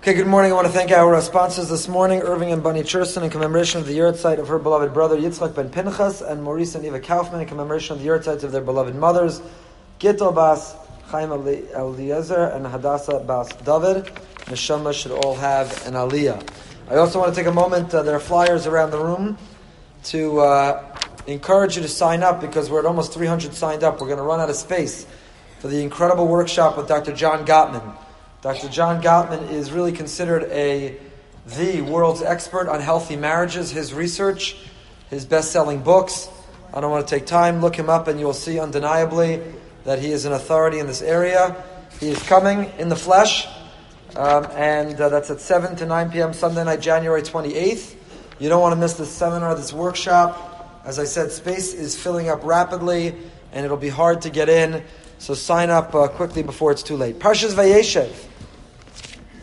Okay, good morning. I want to thank our sponsors this morning, Irving and Bunny Cherson, in commemoration of the yahrzeit of her beloved brother Yitzchak ben Pinchas, and Maurice and Eva Kaufman, in commemoration of the yahrzeit of their beloved mothers, Gittel Bas Chaim Eliezer and Hadassah Bas David. Neshama should all have an aliyah. I also want to take a moment, uh, there are flyers around the room, to uh, encourage you to sign up because we're at almost 300 signed up. We're going to run out of space for the incredible workshop with Dr. John Gottman. Dr. John Gottman is really considered a the world's expert on healthy marriages. His research, his best-selling books. I don't want to take time. Look him up, and you will see undeniably that he is an authority in this area. He is coming in the flesh, um, and uh, that's at 7 to 9 p.m. Sunday night, January 28th. You don't want to miss this seminar, this workshop. As I said, space is filling up rapidly, and it'll be hard to get in. So sign up uh, quickly before it's too late. Parshas Vayeshev.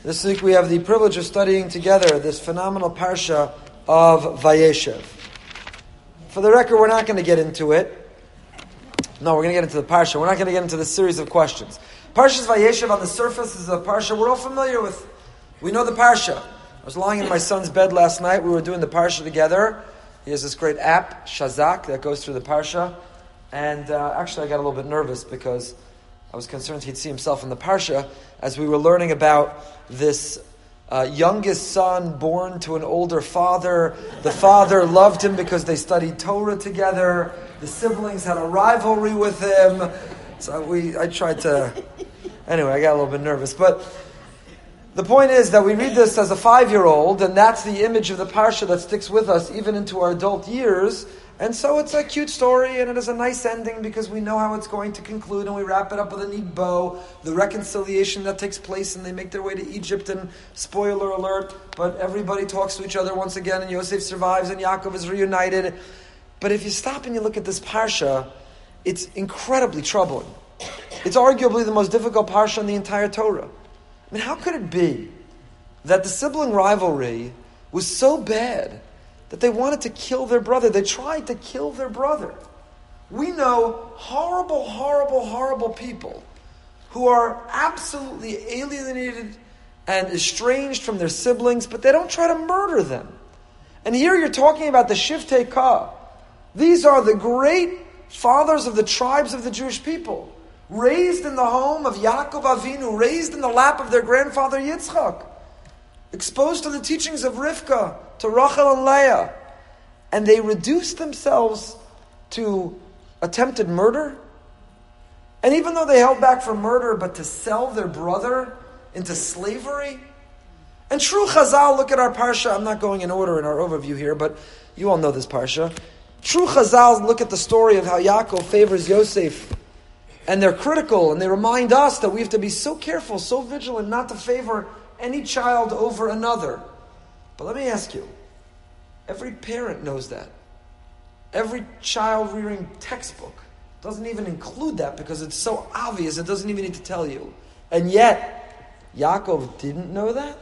This week we have the privilege of studying together this phenomenal parsha of Vayeshev. For the record, we're not going to get into it. No, we're going to get into the parsha. We're not going to get into the series of questions. Parshas Vayeshev on the surface is a parsha we're all familiar with. We know the parsha. I was lying in my son's bed last night. We were doing the parsha together. He has this great app, Shazak, that goes through the parsha. And uh, actually, I got a little bit nervous because I was concerned he'd see himself in the parsha as we were learning about this uh, youngest son born to an older father. The father loved him because they studied Torah together. The siblings had a rivalry with him. So we, I tried to. Anyway, I got a little bit nervous, but the point is that we read this as a five-year-old, and that's the image of the parsha that sticks with us even into our adult years. And so it's a cute story and it has a nice ending because we know how it's going to conclude and we wrap it up with a neat bow. The reconciliation that takes place and they make their way to Egypt and spoiler alert, but everybody talks to each other once again and Yosef survives and Yaakov is reunited. But if you stop and you look at this parsha, it's incredibly troubling. It's arguably the most difficult parsha in the entire Torah. I mean, how could it be that the sibling rivalry was so bad that they wanted to kill their brother. They tried to kill their brother. We know horrible, horrible, horrible people who are absolutely alienated and estranged from their siblings, but they don't try to murder them. And here you're talking about the Shiftei Ka. These are the great fathers of the tribes of the Jewish people, raised in the home of Yaakov Avinu, raised in the lap of their grandfather Yitzchak, exposed to the teachings of Rivka, to Rachel and Leah, and they reduced themselves to attempted murder. And even though they held back from murder, but to sell their brother into slavery. And true Chazal, look at our parsha. I'm not going in order in our overview here, but you all know this parsha. True Chazal look at the story of how Yaakov favors Yosef, and they're critical, and they remind us that we have to be so careful, so vigilant, not to favor any child over another. But let me ask you every parent knows that. Every child rearing textbook doesn't even include that because it's so obvious, it doesn't even need to tell you. And yet, Yaakov didn't know that?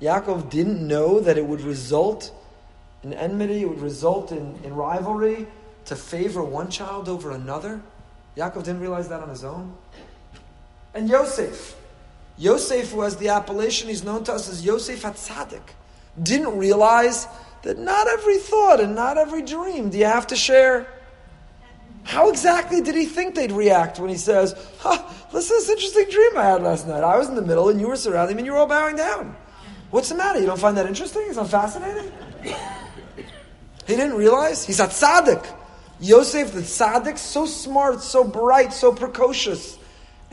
Yaakov didn't know that it would result in enmity, it would result in, in rivalry to favor one child over another? Yaakov didn't realize that on his own? And Yosef. Yosef, who has the appellation, he's known to us as Yosef HaTzadik didn't realize that not every thought and not every dream do you have to share. How exactly did he think they'd react when he says, huh, listen this interesting dream I had last night. I was in the middle and you were surrounding me and you were all bowing down. What's the matter? You don't find that interesting? It's not fascinating? He didn't realize. He's a tzaddik. Yosef, the tzaddik, so smart, so bright, so precocious.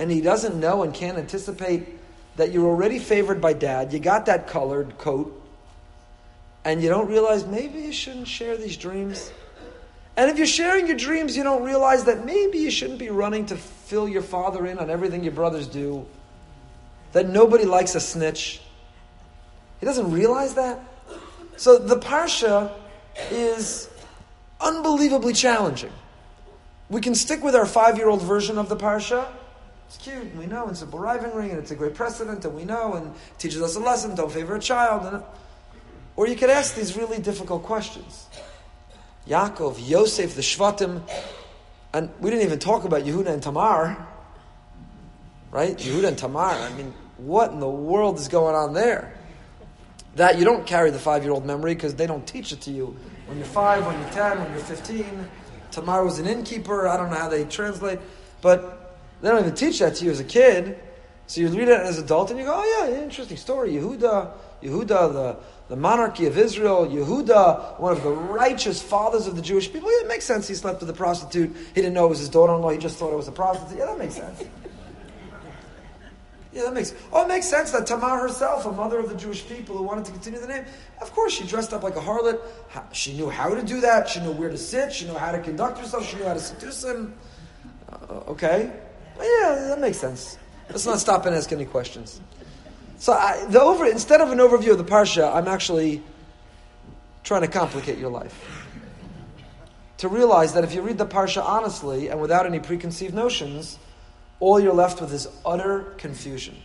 And he doesn't know and can't anticipate that you're already favored by dad. You got that colored coat and you don't realize maybe you shouldn't share these dreams. And if you're sharing your dreams, you don't realize that maybe you shouldn't be running to fill your father in on everything your brothers do. That nobody likes a snitch. He doesn't realize that. So the Parsha is unbelievably challenging. We can stick with our five year old version of the Parsha. It's cute, and we know, it's a rivalry, and it's a great precedent, and we know, and teaches us a lesson don't favor a child. And or you could ask these really difficult questions. Yaakov, Yosef, the Shvatim, and we didn't even talk about Yehuda and Tamar. right? Yehuda and Tamar. I mean, what in the world is going on there? That you don't carry the five-year-old memory because they don't teach it to you when you're five, when you're ten, when you're fifteen. Tamar was an innkeeper. I don't know how they translate, but they don't even teach that to you as a kid. So you read it as an adult and you go, oh yeah, interesting story. Yehuda, Yehuda, the, the monarchy of Israel, Yehuda, one of the righteous fathers of the Jewish people. Yeah, it makes sense. He slept with a prostitute. He didn't know it was his daughter-in-law. He just thought it was a prostitute. Yeah, that makes sense. Yeah, that makes. Oh, it makes sense that Tamar herself, a mother of the Jewish people who wanted to continue the name, of course she dressed up like a harlot. She knew how to do that. She knew where to sit. She knew how to conduct herself. She knew how to seduce him. Uh, okay, yeah, that makes sense. Let's not stop and ask any questions. So I, the over instead of an overview of the parsha, I'm actually trying to complicate your life. To realize that if you read the parsha honestly and without any preconceived notions all you're left with is utter confusion.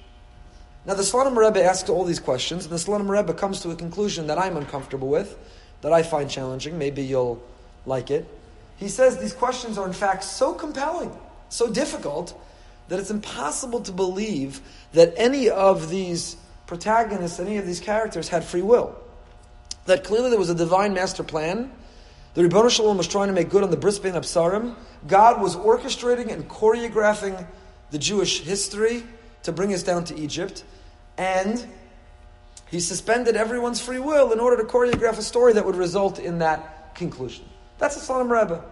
Now, the Slonim Rebbe asks all these questions, and the Slonim Rebbe comes to a conclusion that I'm uncomfortable with, that I find challenging. Maybe you'll like it. He says these questions are, in fact, so compelling, so difficult, that it's impossible to believe that any of these protagonists, any of these characters, had free will. That clearly there was a divine master plan. The Ribbon Shalom was trying to make good on the Bris Bein Absarim. God was orchestrating and choreographing the Jewish history to bring us down to Egypt, and he suspended everyone's free will in order to choreograph a story that would result in that conclusion. That's the Slonim Rebbe.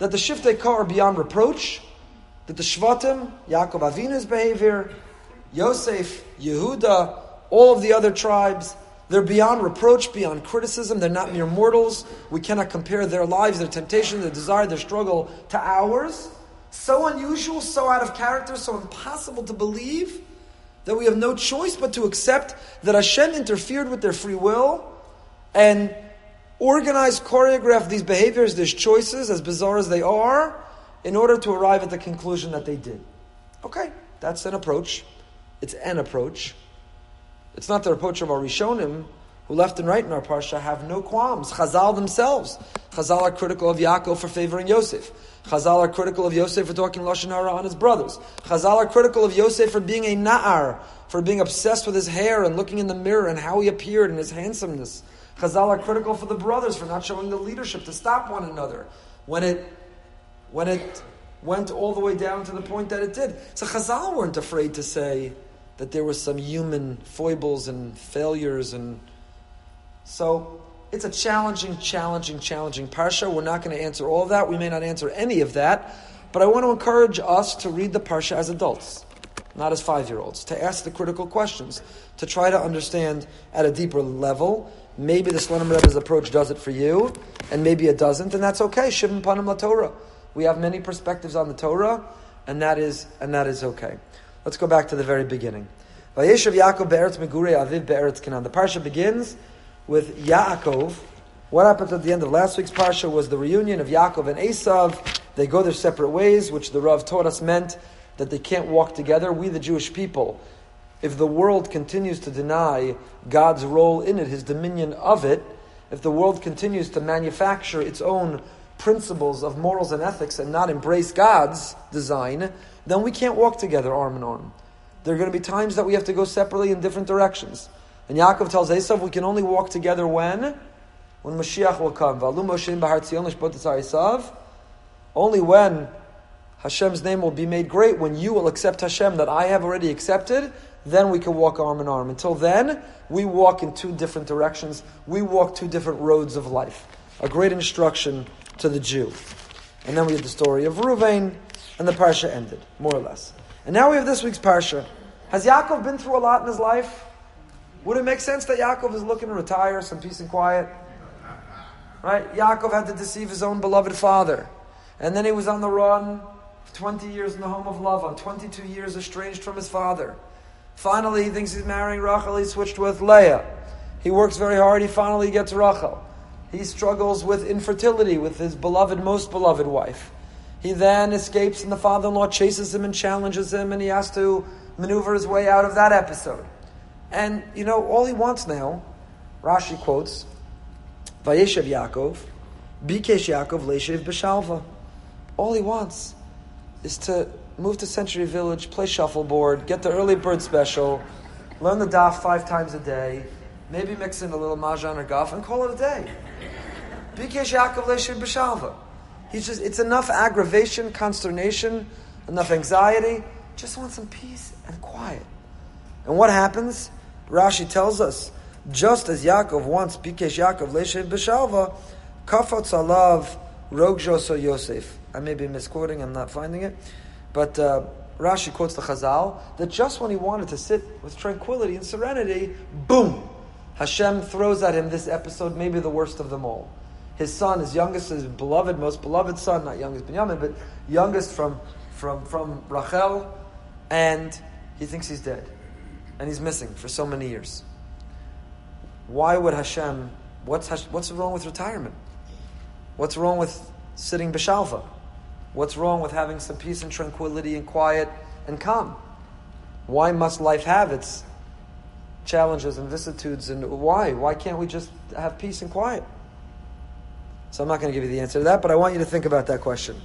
That the Shiftei Kar are beyond reproach, that the Shvatim, Yaakov Avinu's behavior, Yosef, Yehuda, all of the other tribes, they're beyond reproach, beyond criticism. They're not mere mortals. We cannot compare their lives, their temptation, their desire, their struggle to ours so unusual, so out of character, so impossible to believe that we have no choice but to accept that Hashem interfered with their free will and organized, choreographed these behaviors, these choices, as bizarre as they are, in order to arrive at the conclusion that they did. Okay, that's an approach. It's an approach. It's not the approach of our Rishonim, who left and right in our parsha have no qualms. Chazal themselves. Chazal are critical of Yaakov for favoring Yosef. Chazal are critical of Yosef for talking Lashon Hara on his brothers. Chazal are critical of Yosef for being a na'ar, for being obsessed with his hair and looking in the mirror and how he appeared and his handsomeness. Chazal are critical for the brothers for not showing the leadership to stop one another when it, when it went all the way down to the point that it did. So Chazal weren't afraid to say that there were some human foibles and failures and so it's a challenging, challenging, challenging parsha. We're not going to answer all of that. We may not answer any of that. But I want to encourage us to read the parsha as adults, not as five year olds, to ask the critical questions, to try to understand at a deeper level. Maybe the Slonim Rebbe's approach does it for you, and maybe it doesn't, and that's okay. Shivim Panim La Torah. We have many perspectives on the Torah, and that is and that is okay. Let's go back to the very beginning. Vayeshav Yaakov be'eretz megure aviv be'eretz. The parsha begins with Yaakov. What happened at the end of last week's parsha was the reunion of Yaakov and Esav. They go their separate ways, which the Rav taught us meant that they can't walk together. We, the Jewish people, if the world continues to deny God's role in it, His dominion of it, if the world continues to manufacture its own principles of morals and ethics and not embrace God's design, then we can't walk together arm in arm. There are going to be times that we have to go separately in different directions. And Yaakov tells Esav, we can only walk together when? When Mashiach will come. Only when Hashem's name will be made great, when you will accept Hashem that I have already accepted, then we can walk arm in arm. Until then, we walk in two different directions. We walk two different roads of life. A great instruction to the Jew. And then we had the story of Ruvain, and the parsha ended, more or less. And now we have this week's parsha. Has Yaakov been through a lot in his life? Would it make sense that Yaakov is looking to retire, some peace and quiet? Right? Yaakov had to deceive his own beloved father. And then he was on the run 20 years in the home of Lavan, 22 years estranged from his father. Finally, he thinks he's marrying Rachel. He switched with Leah. He works very hard. He finally gets Rachel. He struggles with infertility with his beloved, most beloved wife. He then escapes, and the father in law chases him and challenges him, and he has to maneuver his way out of that episode. And, you know, all he wants now, Rashi quotes, Vayeshev Yaakov, Bikesh Yaakov Leshev B'Shalva. All he wants is to move to Century Village, play shuffleboard, get the early bird special, learn the daf five times a day, maybe mix in a little mahjong or golf, and call it a day. Bikesh Yaakov B'Shalva. He's just, it's enough aggravation, consternation, enough anxiety. Just want some peace and quiet. And what happens? Rashi tells us, just as Yaakov wants Bikesh Yaakov Leshir B'Shalva, Kafotz Alav Rogjoso Yosef. I may be misquoting, I'm not finding it. But uh, Rashi quotes the Chazal that just when he wanted to sit with tranquility and serenity, boom, Hashem throws at him this episode, maybe the worst of them all his son, his youngest, his beloved, most beloved son, not youngest Benjamin, but youngest from, from, from Rachel, and he thinks he's dead. And he's missing for so many years. Why would Hashem, what's, what's wrong with retirement? What's wrong with sitting Bishalva? What's wrong with having some peace and tranquility and quiet and calm? Why must life have its challenges and vicissitudes and why? Why can't we just have peace and quiet? So I'm not going to give you the answer to that, but I want you to think about that question.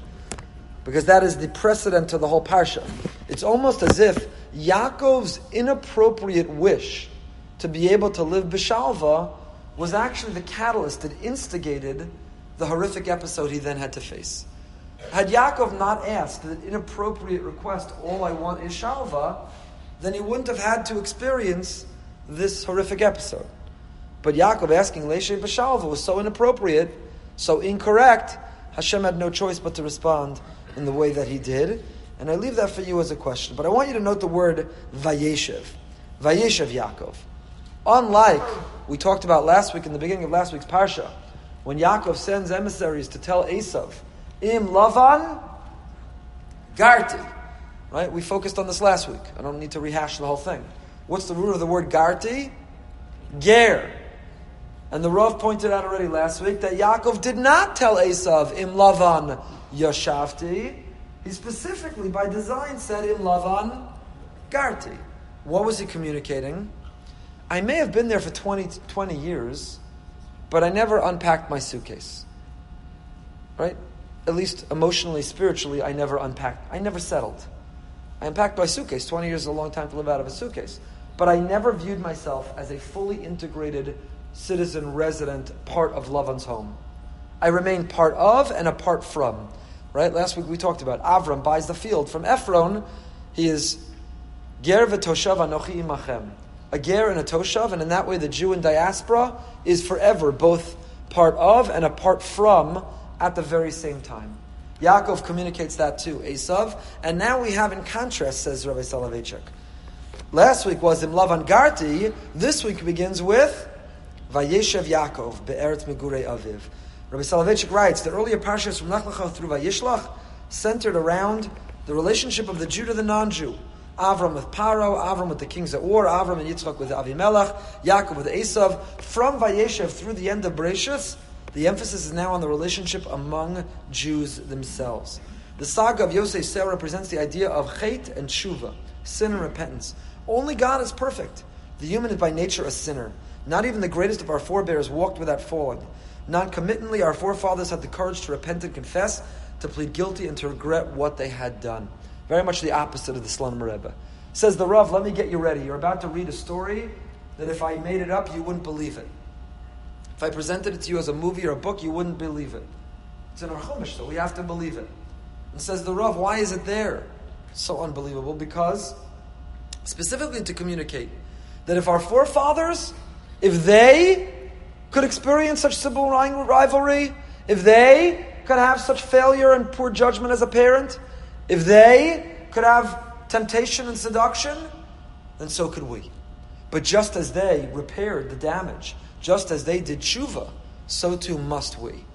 Because that is the precedent to the whole parsha. It's almost as if Yaakov's inappropriate wish to be able to live Bishalva was actually the catalyst that instigated the horrific episode he then had to face. Had Yaakov not asked that inappropriate request, all I want is Shalva, then he wouldn't have had to experience this horrific episode. But Yaakov asking Leshe B'Shalva was so inappropriate so incorrect, Hashem had no choice but to respond in the way that he did. And I leave that for you as a question. But I want you to note the word Vayeshev. Vayeshev Yaakov. Unlike we talked about last week in the beginning of last week's Parsha, when Yaakov sends emissaries to tell Esav, Im Lavan Garti. Right? We focused on this last week. I don't need to rehash the whole thing. What's the root of the word Garti? Ger. And the Rav pointed out already last week that Yaakov did not tell Esav, Im Lavan Yashavti. He specifically, by design, said, Im Lavan Garti. What was he communicating? I may have been there for 20, 20 years, but I never unpacked my suitcase. Right? At least emotionally, spiritually, I never unpacked. I never settled. I unpacked my suitcase. 20 years is a long time to live out of a suitcase. But I never viewed myself as a fully integrated citizen, resident, part of Lavan's home. I remain part of and apart from. Right? Last week we talked about Avram buys the field from Ephron. He is ger v'toshav anochi imachem. A ger and a toshav, and in that way the Jew in diaspora is forever both part of and apart from at the very same time. Yaakov communicates that to Esav, and now we have in contrast, says Rabbi Soloveitchik. Last week was in Lavan Garti. This week begins with Vayeshev Yaakov be'eretz megurei aviv. Rabbi Soloveitchik writes the earlier parshas from Lech Lecha through Vayishlach centered around the relationship of the Jew to the non-Jew. Avram with Paro, Avram with the kings at war, Avram and Yitzchak with Avimelech, Yaakov with Esav. From Vayeshev through the end of Bereshus, the emphasis is now on the relationship among Jews themselves. The saga of Yosef Seh represents the idea of chait and shuva, sin and repentance. Only God is perfect. The human is by nature a sinner. Not even the greatest of our forebears walked without falling. Non-committantly, our forefathers had the courage to repent and confess, to plead guilty, and to regret what they had done. Very much the opposite of the Slonim Rebbe. Says the Rav, let me get you ready. You're about to read a story that if I made it up, you wouldn't believe it. If I presented it to you as a movie or a book, you wouldn't believe it. It's in our Chumash, so we have to believe it. And says the Rav, why is it there? So unbelievable because, specifically to communicate that if our forefathers if they could experience such civil rivalry, if they could have such failure and poor judgment as a parent, if they could have temptation and seduction, then so could we. But just as they repaired the damage, just as they did tshuva, so too must we.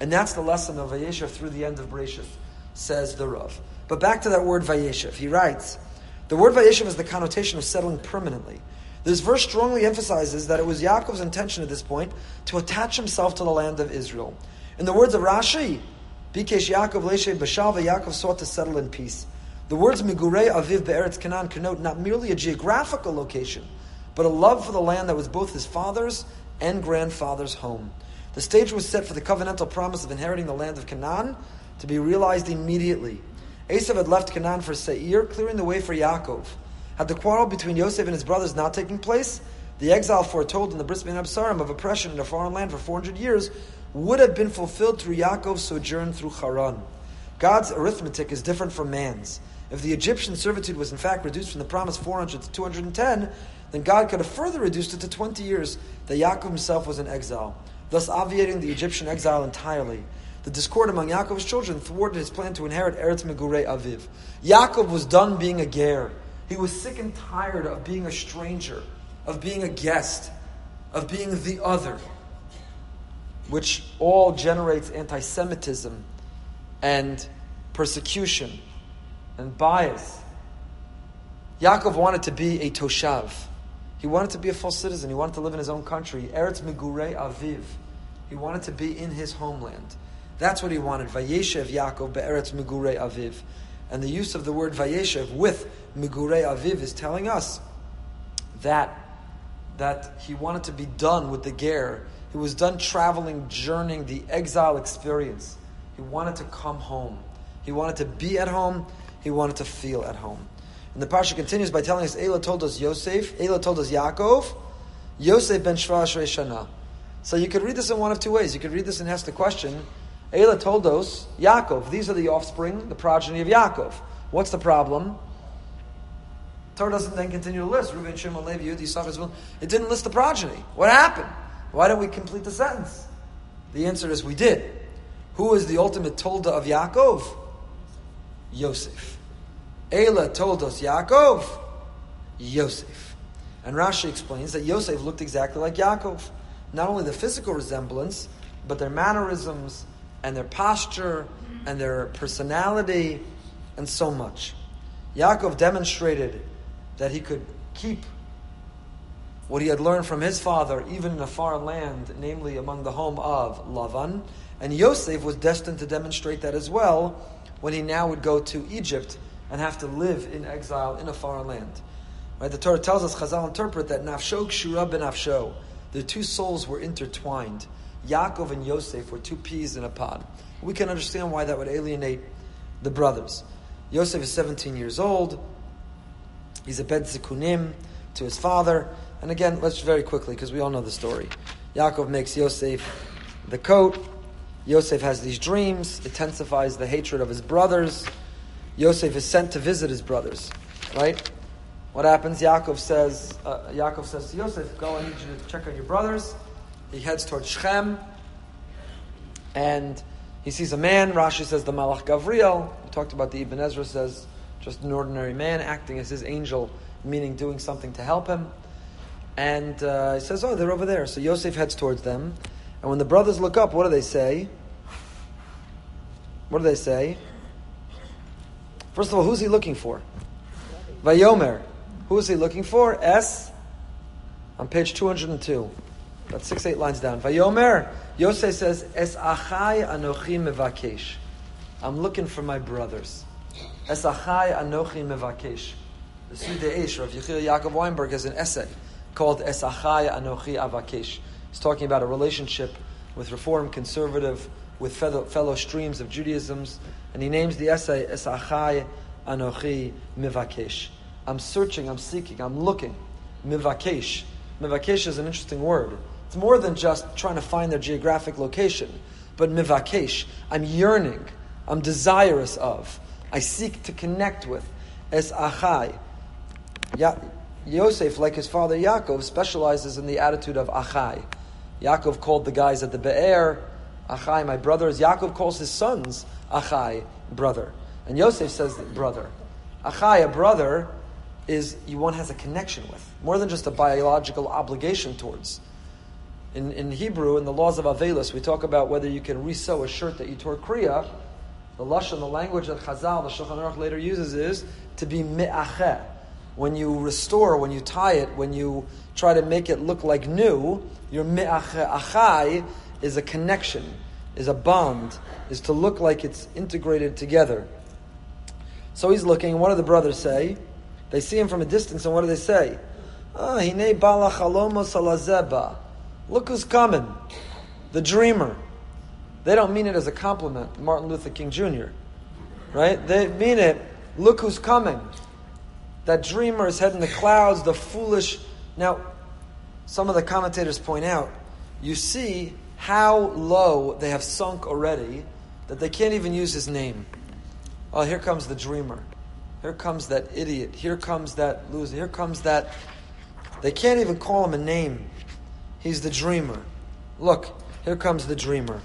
And that's the lesson of Vayeshev through the end of Bereshit, says the Rav. But back to that word Vayeshev. He writes, the word Vayeshev is the connotation of settling permanently. This verse strongly emphasizes that it was Yaakov's intention at this point to attach himself to the land of Israel. In the words of Rashi, Bikesh Yaakov Leshe Bashalva, Yaakov sought to settle in peace. The words Migurei Aviv Be'eretz Canaan connote not merely a geographical location, but a love for the land that was both his father's and grandfather's home. The stage was set for the covenantal promise of inheriting the land of Canaan to be realized immediately. Esav had left Canaan for Seir, clearing the way for Yaakov. Had the quarrel between Yosef and his brothers not taken place, the exile foretold in the Bris Bein Absarim of oppression in a foreign land for 400 years would have been fulfilled through Yaakov's sojourn through Haran. God's arithmetic is different from man's. If the Egyptian servitude was in fact reduced from the promised 400 to 210, then God could have further reduced it to 20 years that Yaakov himself was in exile, thus obviating the Egyptian exile entirely. The discord among Yaakov's children thwarted his plan to inherit Eretz Megurei Aviv. Yaakov was done being a ger. He was sick and tired of being a stranger, of being a guest, of being the other, which all generates anti Semitism and persecution and bias. Yaakov wanted to be a toshav. He wanted to be a full citizen. He wanted to live in his own country. Eretz Megurei Aviv. He wanted to be in his homeland. That's what he wanted. Vayeshev Yaakov be'eretz Megurei Aviv. And the use of the word Vayeshev with Megurei Aviv is telling us that, that he wanted to be done with the ger. He was done traveling, journeying, the exile experience. He wanted to come home. He wanted to be at home. He wanted to feel at home. And the parsha continues by telling us, Elah told us Yosef, Elah told us Yaakov, Yosef ben Shva Shana. So you could read this in one of two ways. You could read this and ask the question, Elah told us, Yaakov, these are the offspring, the progeny of Yaakov. What's the problem? Torah doesn't then continue to list Reuben, Shimon, Levi, Yud, Yisachar, It didn't list the progeny. What happened? Why don't we complete the sentence? The answer is we did. Who is the ultimate tolda of Yaakov? Yosef. Elah told us Yaakov, Yosef. And Rashi explains that Yosef looked exactly like Yaakov. Not only the physical resemblance, but their mannerisms and their posture and their personality and so much. Yaakov demonstrated that he could keep what he had learned from his father, even in a foreign land, namely among the home of Lavan. And Yosef was destined to demonstrate that as well when he now would go to Egypt and have to live in exile in a foreign land. Right? The Torah tells us, Chazal interpret that Nafsho Kshura ben Nafsho, the two souls were intertwined. Yaakov and Yosef were two peas in a pod. We can understand why that would alienate the brothers. Yosef is 17 years old. He's a ben zikunim to his father. And again, let's very quickly, because we all know the story. Yaakov makes Yosef the coat. Yosef has these dreams, intensifies the hatred of his brothers. Yosef is sent to visit his brothers, right? What happens? Yaakov says, uh, Yaakov says to Yosef, "Go, I need you to check on your brothers." He heads towards Shechem, and he sees a man. Rashi says the Malach Gavriel. We talked about the Ibn Ezra says just an ordinary man acting as his angel, meaning doing something to help him. And uh, he says, "Oh, they're over there." So Yosef heads towards them, and when the brothers look up, what do they say? What do they say? First of all, who's he looking for? Vayomer. Who is he looking for? S. On page 202. About six, eight lines down. Vayomer. Yosef says, Es achai anochi mevakesh. I'm looking for my brothers. Es achai anochi mevakesh. The Seridei Eish, Rav Yechiel Yaakov Weinberg has an essay called Es achai anochi avakesh. He's talking about a relationship with Reform, conservative, with fellow, fellow streams of Judaism's and he names the essay Esachai Anochi Mivakesh. I'm searching, I'm seeking, I'm looking. Mivakesh. Mivakesh is an interesting word. It's more than just trying to find their geographic location, but mivakesh. I'm yearning, I'm desirous of, I seek to connect with. Es achai. Ya- Yosef, like his father Yaakov, specializes in the attitude of achai. Yaakov called the guys at the Be'er Achai, my brothers. Yaakov calls his sons Achai, brother. And Yosef says brother. Achai, a brother, is you one has a connection with, more than just a biological obligation towards. In, in Hebrew, in the laws of Avelis, we talk about whether you can resew a shirt that you tore kriya. The lashon, the language that Chazal, the Shulchan Aruch later uses is to be me'acheh. When you restore, when you tie it, when you try to make it look like new, your me'acheh. Achai is a connection, is a bond, is to look like it's integrated together. So he's looking, what do the brothers say? They see him from a distance, and what do they say? Ah, hine bala salazeba. Look who's coming. The dreamer. They don't mean it as a compliment, Martin Luther King Jr. Right? They mean it. Look who's coming. That dreamer is heading the clouds, the foolish. Now, some of the commentators point out, you see how low they have sunk already that they can't even use his name. Oh, here comes the dreamer. Here comes that idiot. Here comes that loser. Here comes that. They can't even call him a name. He's the dreamer. Look, here comes the dreamer.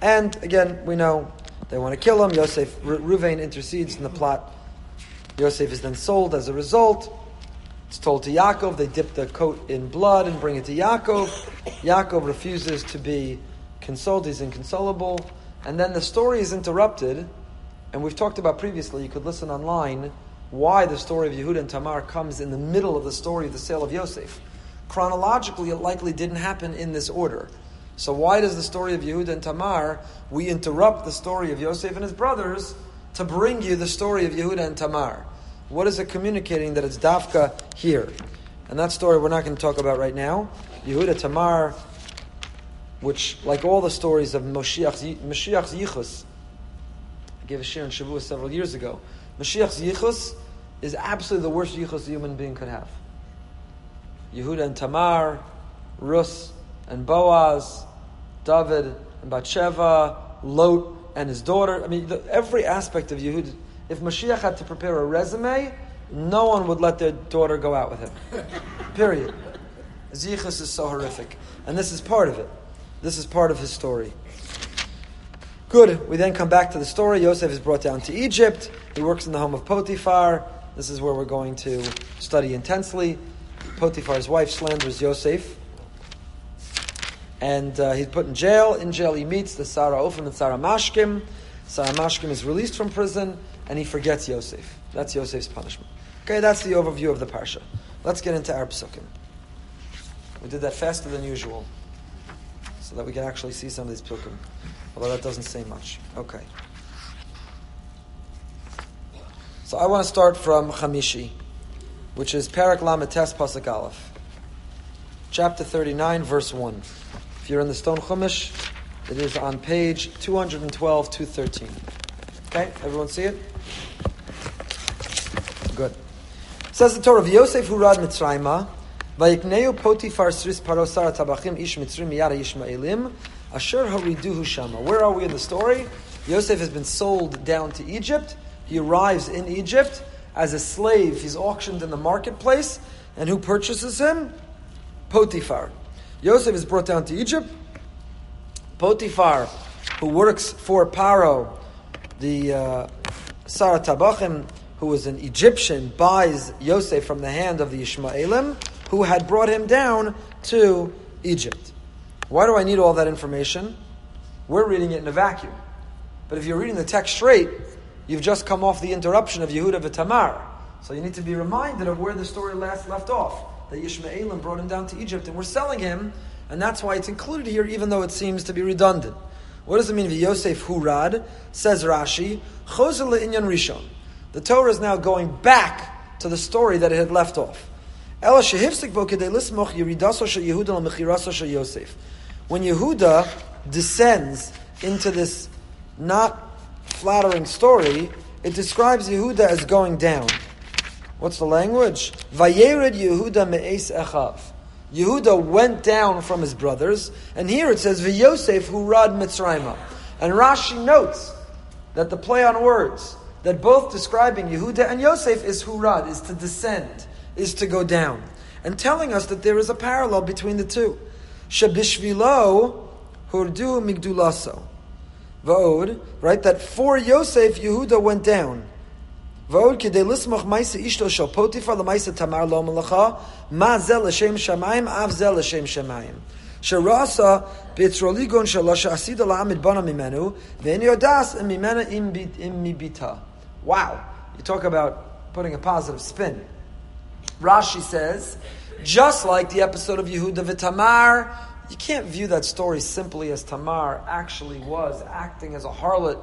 And again, we know they want to kill him. Yosef, Ruvain intercedes in the plot. Yosef is then sold as a result. It's told to Yaakov, they dip the coat in blood and bring it to Yaakov. Yaakov refuses to be consoled, he's inconsolable. And then the story is interrupted and we've talked about previously, you could listen online, why the story of Yehuda and Tamar comes in the middle of the story of the sale of Yosef. Chronologically, it likely didn't happen in this order. So why does the story of Yehuda and Tamar, we interrupt the story of Yosef and his brothers to bring you the story of Yehuda and Tamar? What is it communicating that it's Dafka here? And that story we're not going to talk about right now. Yehuda, Tamar, which, like all the stories of Moshiach's, Moshiach's Yichus, gave a share in Shavuot several years ago. Mashiach's yichus is absolutely the worst yichus a human being could have. Yehuda and Tamar, Rus and Boaz, David and Bathsheba, Lot and his daughter. I mean, the, every aspect of Yehuda. If Mashiach had to prepare a resume, no one would let their daughter go out with him. Period. Zichus is so horrific. And this is part of it. This is part of his story. Good. We then come back to the story. Yosef is brought down to Egypt. He works in the home of Potiphar. This is where we're going to study intensely. Potiphar's wife slanders Yosef. And uh, he's put in jail. In jail, he meets the Sar HaOfim and Sar HaMashkim. Sar HaMashkim is released from prison, and he forgets Yosef. That's Yosef's punishment. Okay, that's the overview of the parsha. Let's get into our psukim. We did that faster than usual, so that we can actually see some of these psukim. Although that doesn't say much. Okay. So I want to start from Chamishi, which is Perek Lamed Tes Pasuk Aleph. Chapter 39, verse 1. You're in the Stone Chumash, it is on page 212, 213. Okay, everyone see it? Good. Says the Torah of Yosef Hurad Mitzrayma, Vayikneu Potifar Sris Parosar Tabachim Ish Mitzrim Yara Yishmaelim, Asher Hariduhu Shama. Where are we in the story? Yosef has been sold down to Egypt. He arrives in Egypt as a slave. He's auctioned in the marketplace. And who purchases him? Potiphar. Yosef is brought down to Egypt. Potiphar, who works for Paro, the uh, Sar HaTabachim, who was an Egyptian, buys Yosef from the hand of the Ishmaelim, who had brought him down to Egypt. Why do I need all that information? We're reading it in a vacuum. But if you're reading the text straight, you've just come off the interruption of Yehuda v'Tamar. So you need to be reminded of where the story last left off. That Yishmaelim brought him down to Egypt and we're selling him, and that's why it's included here, even though it seems to be redundant. What does it mean? Yosef Hurad says Rashi, inyan Rishon. The Torah is now going back to the story that it had left off. When Yehuda descends into this not flattering story, it describes Yehuda as going down. What's the language? Vayered Yehuda me'es echav. Yehuda went down from his brothers, and here it says V'Yosef hurad Mitzrayma. And Rashi notes that the play on words that both describing Yehuda and Yosef is hurad, is to descend, is to go down, and telling us that there is a parallel between the two. Shebishvilo hurdu migdulaso. Vod, right? That for Yosef, Yehuda went down. La'ma'isa tamar lo malacha ma zel l'shem shamayim av zel l'shem shamayim. Sherasa b'etzroligon shalasha asida la'amid bana mimenu ve'en yodas mimena im mibita. Wow. You talk about putting a positive spin. Rashi says, just like the episode of Yehuda v'Tamar, you can't view that story simply as Tamar actually was acting as a harlot.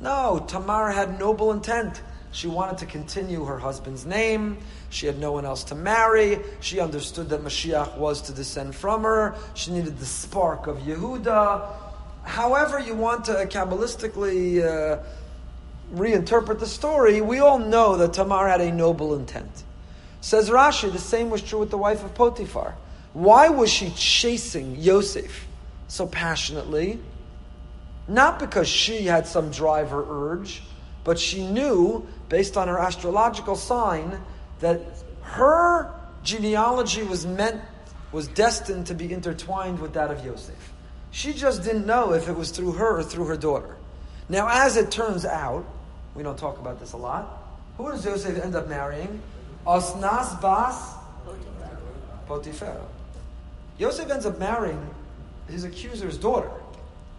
No, Tamar had noble intent. She wanted to continue her husband's name. She had no one else to marry. She understood that Mashiach was to descend from her. She needed the spark of Yehuda. However, you want to Kabbalistically uh, reinterpret the story, we all know that Tamar had a noble intent. Says Rashi, the same was true with the wife of Potiphar. Why was she chasing Yosef so passionately? Not because she had some drive or urge, but she knew, based on her astrological sign, that her genealogy was meant, was destined to be intertwined with that of Yosef. She just didn't know if it was through her or through her daughter. Now, as it turns out, we don't talk about this a lot. Who does Yosef end up marrying? Osnas Bas Potiphar. Yosef ends up marrying his accuser's daughter,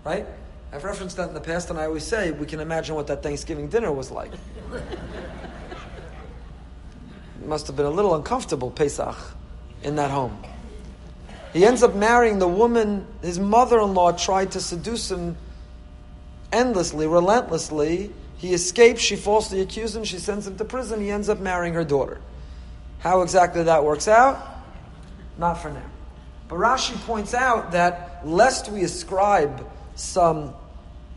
right? I've referenced that in the past, and I always say we can imagine what that Thanksgiving dinner was like. It must have been a little uncomfortable, Pesach, in that home. He ends up marrying the woman his mother in law tried to seduce him endlessly, relentlessly. He escapes, she falsely accuses him, she sends him to prison, he ends up marrying her daughter. How exactly that works out? Not for now. But Rashi points out that lest we ascribe some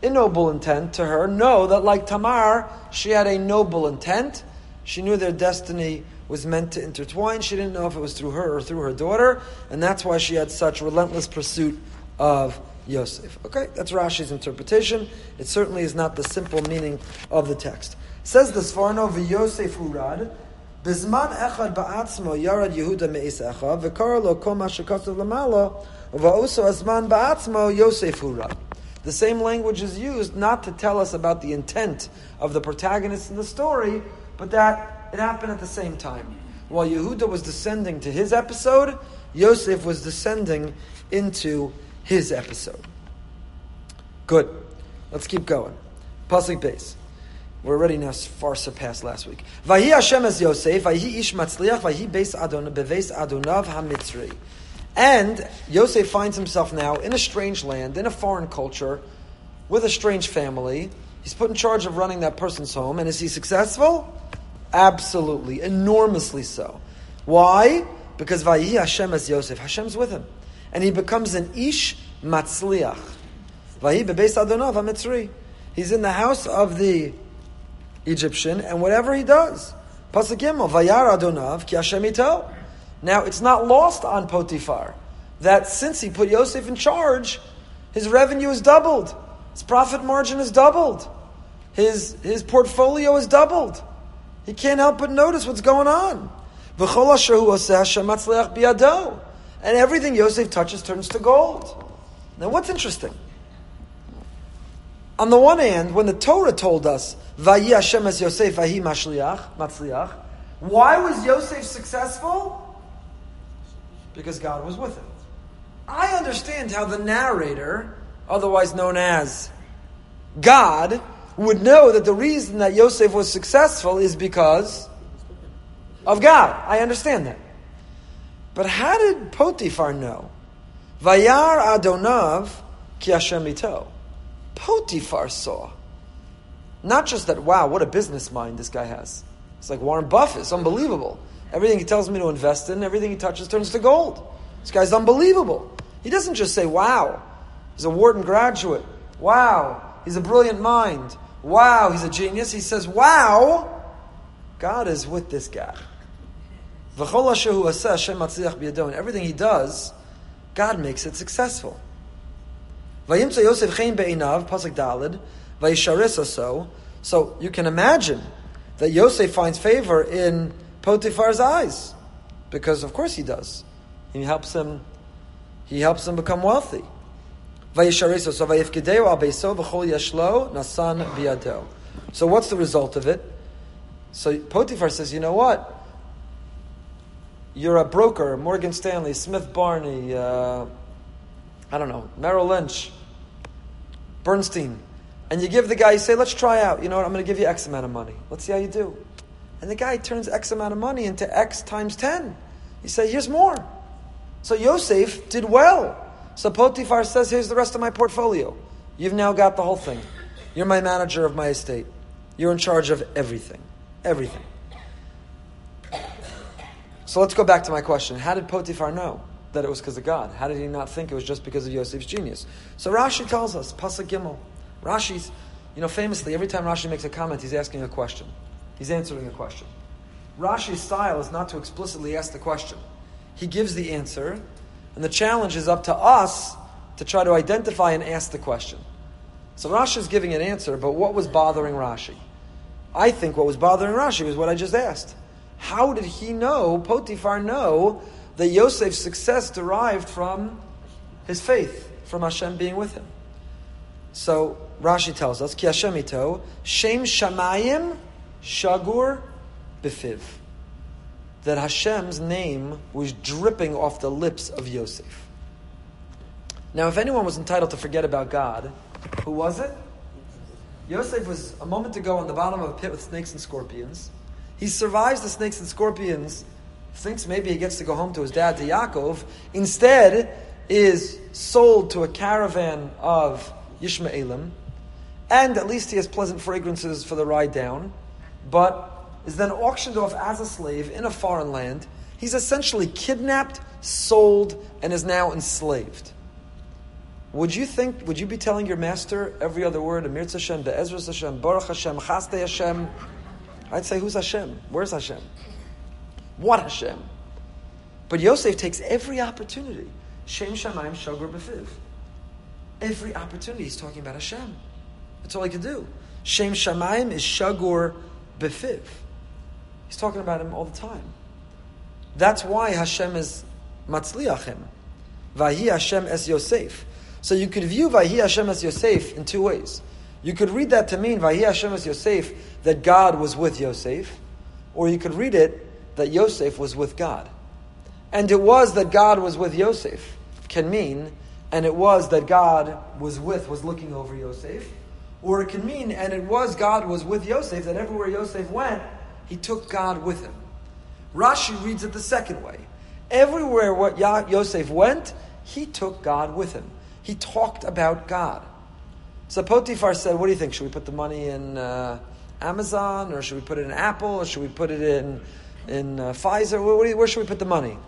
ignoble intent to her know that, like Tamar, she had a noble intent. She knew their destiny was meant to intertwine. She didn't know if it was through her or through her daughter, and that's why she had such relentless pursuit of Yosef. Okay, that's Rashi's interpretation. It certainly is not the simple meaning of the text. It says the Sforno v'Yosef urad. בזמן אחד בעצמו ירד יהודה מעיס אחיו, וקרא לו כל מה שכתוב למעלה, ובאוסו הזמן בעצמו יוסף the same language is used not to tell us about the intent of the protagonist in the story, but that it happened at the same time. While Yehuda was descending to his episode, Yosef was descending into his episode. Good. Let's keep going. Pasuk base. We're already now far surpassed last week. Vahi Hashem es Yosef, vahi ish matzliach, vahi beis adon, beveis adonav hamitzri. And Yosef finds himself now in a strange land, in a foreign culture, with a strange family. He's put in charge of running that person's home, and is he successful? Absolutely, enormously so. Why? Because Vayi Hashem as Yosef. Hashem's with him. And he becomes an Ish Matzliach. Vayi bebeis Adonav HaMitzri. He's in the house of the Egyptian, and whatever he does, Pasuk Gimel, Vayar Adonav ki Hashem ito. Now, it's not lost on Potiphar that since he put Yosef in charge, his revenue is doubled, his profit margin is doubled, his, his portfolio is doubled. He can't help but notice what's going on. And everything Yosef touches turns to gold. Now, what's interesting? On the one hand, when the Torah told us, Vayi Hashem es Yosef vayi matzliach, why was Yosef successful? Because God was with him. I understand how the narrator, otherwise known as God, would know that the reason that Yosef was successful is because of God. I understand that. But how did Potiphar know? Vayar Adonav ki Hashem ito. Potiphar saw. Not just that, wow, what a business mind this guy has. It's like Warren Buffett. It's unbelievable. Everything he tells me to invest in, everything he touches turns to gold. This guy's unbelievable. He doesn't just say, wow, he's a Wharton graduate. Wow, he's a brilliant mind. Wow, he's a genius. He says, wow, God is with this guy. Everything he does, God makes it successful. So you can imagine that Yosef finds favor in Potiphar's eyes. Because of course he does. He helps him he helps him become wealthy. So what's the result of it? So Potiphar says, you know what? You're a broker, Morgan Stanley, Smith Barney, uh, I don't know, Merrill Lynch, Bernstein. And you give the guy, you say, let's try out. You know what? I'm going to give you X amount of money. Let's see how you do. And the guy turns X amount of money into X times 10. You say, here's more. So Yosef did well. So Potiphar says, here's the rest of my portfolio. You've now got the whole thing. You're my manager of my estate. You're in charge of everything. Everything. So let's go back to my question. How did Potiphar know that it was because of God? How did he not think it was just because of Yosef's genius? So Rashi tells us, Pasuk Gimel. Rashi's You know, famously, every time Rashi makes a comment, he's asking a question. He's answering the question. Rashi's style is not to explicitly ask the question. He gives the answer, and the challenge is up to us to try to identify and ask the question. So Rashi is giving an answer, but what was bothering Rashi? I think what was bothering Rashi was what I just asked. How did he know, Potiphar know, that Yosef's success derived from his faith, from Hashem being with him? So Rashi tells us, Ki Hashem ito, Shem Shamayim Shagur Bifiv. That Hashem's name was dripping off the lips of Yosef. Now, if anyone was entitled to forget about God, who was it? Yosef was a moment ago on the bottom of a pit with snakes and scorpions. He survives the snakes and scorpions, thinks maybe he gets to go home to his dad, to Yaakov. Instead, is sold to a caravan of Yishmaelim, and at least he has pleasant fragrances for the ride down, but is then auctioned off as a slave in a foreign land. He's essentially kidnapped, sold, and is now enslaved. Would you think, would you be telling your master every other word, Amir Hashem, Be'ezras Hashem, Baruch Hashem, Chaste Hashem? I'd say, who's Hashem? Where's Hashem? What Hashem? But Yosef takes every opportunity. Shem Shamayim Shogur Befiv. Every opportunity he's talking about Hashem. That's all he can do. Shem Shamayim is Shagur Befiv. He's talking about him all the time. That's why Hashem is Matzliachim. Vahi Hashem es Yosef. So you could view Vahi Hashem es Yosef in two ways. You could read that to mean Vahi Hashem es Yosef, that God was with Yosef, or you could read it that Yosef was with God. And it was that God was with Yosef, can mean, and it was that God was with, was looking over Yosef. Or it can mean, and it was God was with Yosef, that everywhere Yosef went, he took God with him. Rashi reads it the second way. Everywhere what Yosef went, he took God with him. He talked about God. So Potiphar said, What do you think? Should we put the money in uh, Amazon, or should we put it in Apple, or should we put it in, in uh, Pfizer? Where, where, should we put the money?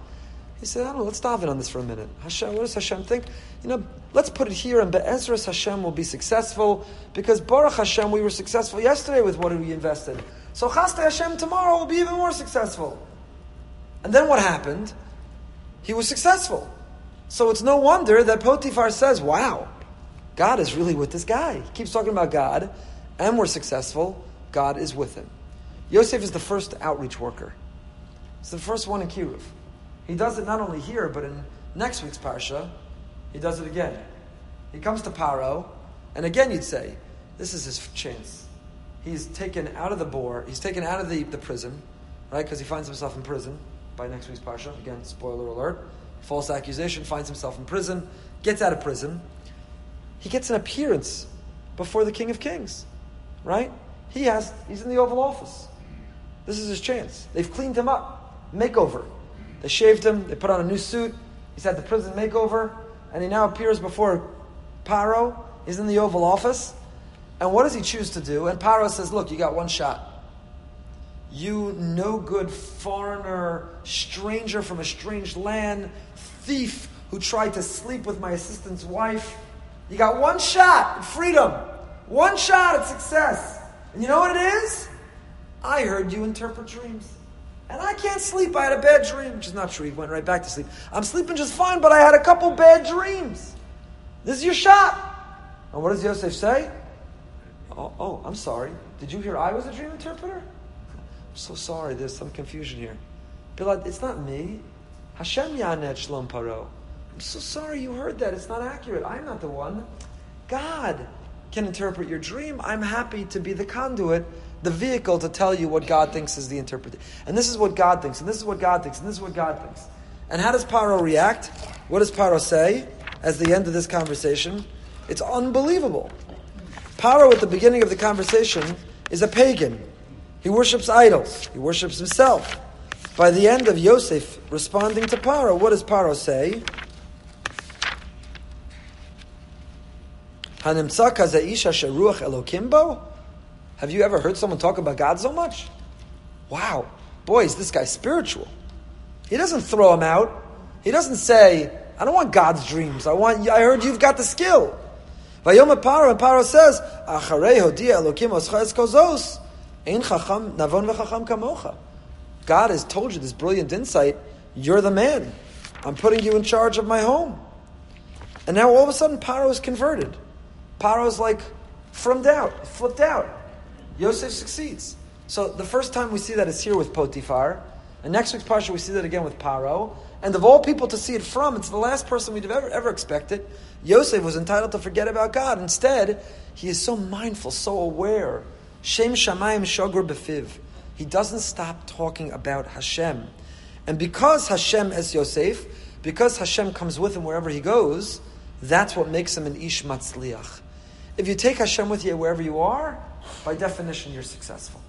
He said, I don't know, let's dive in on this for a minute. Hashem, what does Hashem think? You know, let's put it here, and Be'ezras Hashem will be successful, because Baruch Hashem, we were successful yesterday with what we invested. So Chaste Hashem tomorrow will be even more successful. And then what happened? He was successful. So it's no wonder that Potiphar says, wow, God is really with this guy. He keeps talking about God, and we're successful. God is with him. Yosef is the first outreach worker. He's the first one in Kiruv. He does it not only here, but in next week's parsha, he does it again. He comes to Paro, and again you'd say, this is his chance. He's taken out of the bore, he's taken out of the, the prison, right? Because he finds himself in prison by next week's parsha. Again, spoiler alert false accusation, finds himself in prison, gets out of prison. He gets an appearance before the King of Kings, right? He has, he's in the Oval Office. This is his chance. They've cleaned him up, makeover. They shaved him, they put on a new suit. He's had the prison makeover, and he now appears before Paro. He's in the Oval Office. And what does he choose to do? And Paro says, Look, you got one shot. You no good foreigner, stranger from a strange land, thief who tried to sleep with my assistant's wife. You got one shot at freedom, one shot at success. And you know what it is? I heard you interpret dreams. And I can't sleep. I had a bad dream, which is not true. He went right back to sleep. I'm sleeping just fine, but I had a couple bad dreams. This is your shot. And what does Yosef say? Oh, oh I'm sorry. Did you hear I was a dream interpreter? I'm so sorry. There's some confusion here. Bilad, it's not me. Hashem Yanet Shlom Paro. I'm so sorry you heard that. It's not accurate. I'm not the one. God can interpret your dream. I'm happy to be the conduit, the vehicle to tell you what God thinks is the interpretation. And this is what God thinks, and this is what God thinks, and this is what God thinks. And how does Paro react? What does Paro say as the end of this conversation? It's unbelievable. Paro, at the beginning of the conversation, is a pagan. He worships idols. He worships himself. By the end of Yosef responding to Paro, what does Paro say? Have you ever heard someone talk about God so much? Wow, boy, is this guy spiritual. He doesn't throw him out. He doesn't say, I don't want God's dreams. I want I heard you've got the skill. Vayom Paro, and Paro says. God has told you this brilliant insight. You're the man. I'm putting you in charge of my home. And now all of a sudden, Paro is converted. Paro is like from doubt, flipped out. Yosef succeeds. So the first time we see that is here with Potiphar. And next week's parsha we see that again with Paro. And of all people to see it from, it's the last person we'd have ever, ever expected. Yosef was entitled to forget about God. Instead, he is so mindful, so aware. Shem Shamayim Shogur Befiv. He doesn't stop talking about Hashem. And because Hashem is Yosef, because Hashem comes with him wherever he goes, that's what makes him an Ish Matzliach. If you take Hashem with you wherever you are, by definition, you're successful.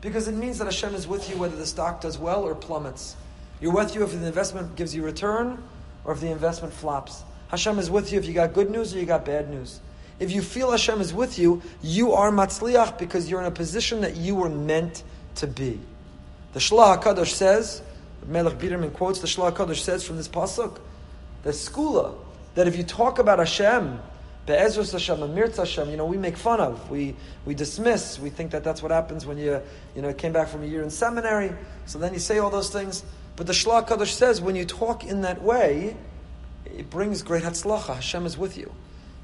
Because it means that Hashem is with you whether the stock does well or plummets. You're with you if the investment gives you return or if the investment flops. Hashem is with you if you got good news or you got bad news. If you feel Hashem is with you, you are matzliach because you're in a position that you were meant to be. The Shlah HaKadosh says, Melech Biderman quotes the Shlah HaKadosh says from this pasuk, the skula, that if you talk about Hashem, Be'ezrus Hashem, Amirtz Hashem, you know, we make fun of, we, we dismiss, we think that that's what happens when you, you know, came back from a year in seminary, so then you say all those things. But the Shlah Kadosh says when you talk in that way, it brings great hatzlacha. Hashem is with you.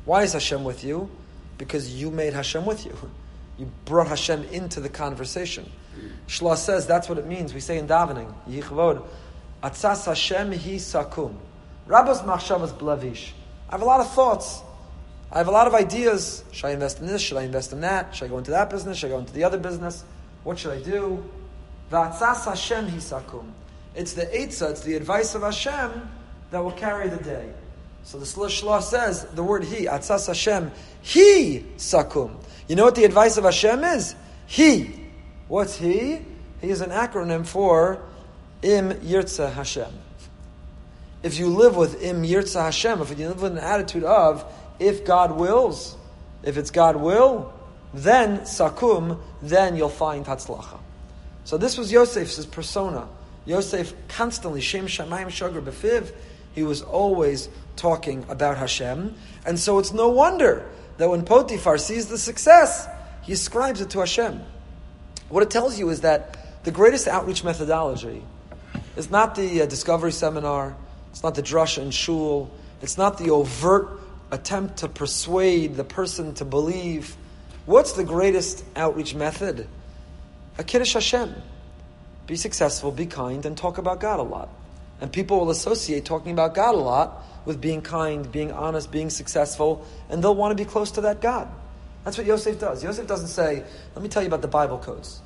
Why is Hashem with you? Because you made Hashem with you. You brought Hashem into the conversation. Shlah says that's what it means. We say in davening, Yichvod, Atzas Hashem hi sakum. Rabbos machshavas blavish. I have a lot of thoughts. I have a lot of ideas. Should I invest in this? Should I invest in that? Should I go into that business? Should I go into the other business? What should I do? Hashem hisakum. It's the Eitzah, it's the advice of Hashem that will carry the day. So the Shlah says the word He, Atzas Hashem, He sakum. You know what the advice of Hashem is? He. What's He? He is an acronym for Im Yirtza Hashem. If you live with Im Yirtza Hashem, if you live with an attitude of if God wills, if it's God will, then sakum, then you'll find Hatzlacha. So this was Yosef's persona. Yosef constantly, Shem Shamayim Shagar Befiv, he was always talking about Hashem. And so it's no wonder that when Potiphar sees the success, he ascribes it to Hashem. What it tells you is that the greatest outreach methodology is not the uh, discovery seminar, it's not the drush and shul, it's not the overt attempt to persuade the person to believe. What's the greatest outreach method? A Kiddush Hashem. Be successful, be kind, and talk about God a lot. And people will associate talking about God a lot with being kind, being honest, being successful, and they'll want to be close to that God. That's what Yosef does. Yosef doesn't say, let me tell you about the Bible codes.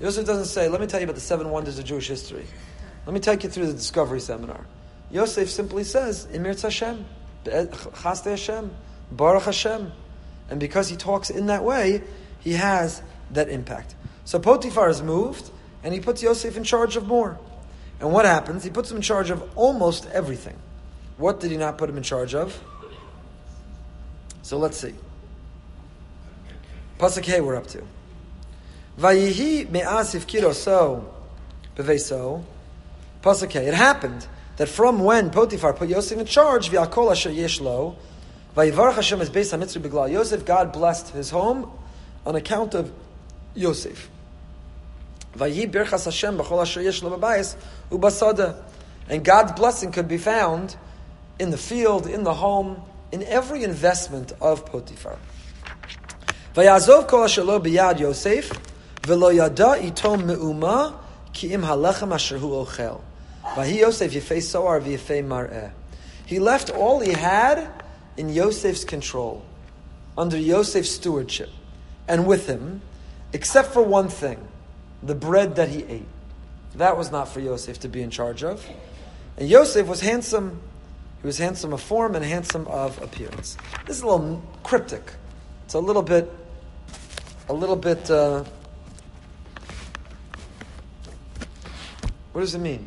Yosef doesn't say, let me tell you about the seven wonders of Jewish history. Let me take you through the discovery seminar. Yosef simply says, Emir Hashem. Hashem, Baruch Hashem. And because he talks in that way, he has that impact. So Potiphar is moved, and he puts Yosef in charge of more. And what happens? He puts him in charge of almost everything. What did he not put him in charge of? So let's see. Pasuk Hey, we're up to. Vayihi me'asif kiroso beveso. Pasuk. It happened that from when Potiphar put Yosef in charge, v'akol asher yeshlo, vayivarach Hashem based on mitzvah beglal Yosef, God blessed his home on account of Yosef. Vayi birchas Hashem b'chol asher yeshlo b'bayis ubasada. And God's blessing could be found in the field, in the home, in every investment of Potiphar. Vayazov kol asher lo biyad Yosef, v'lo yada itom me'uma ki im halechem asher hu ochel. He left all he had in Yosef's control, under Yosef's stewardship, and with him, except for one thing the bread that he ate. That was not for Yosef to be in charge of. And Yosef was handsome. He was handsome of form and handsome of appearance. This is a little cryptic. It's a little bit, a little bit. Uh, what does it mean?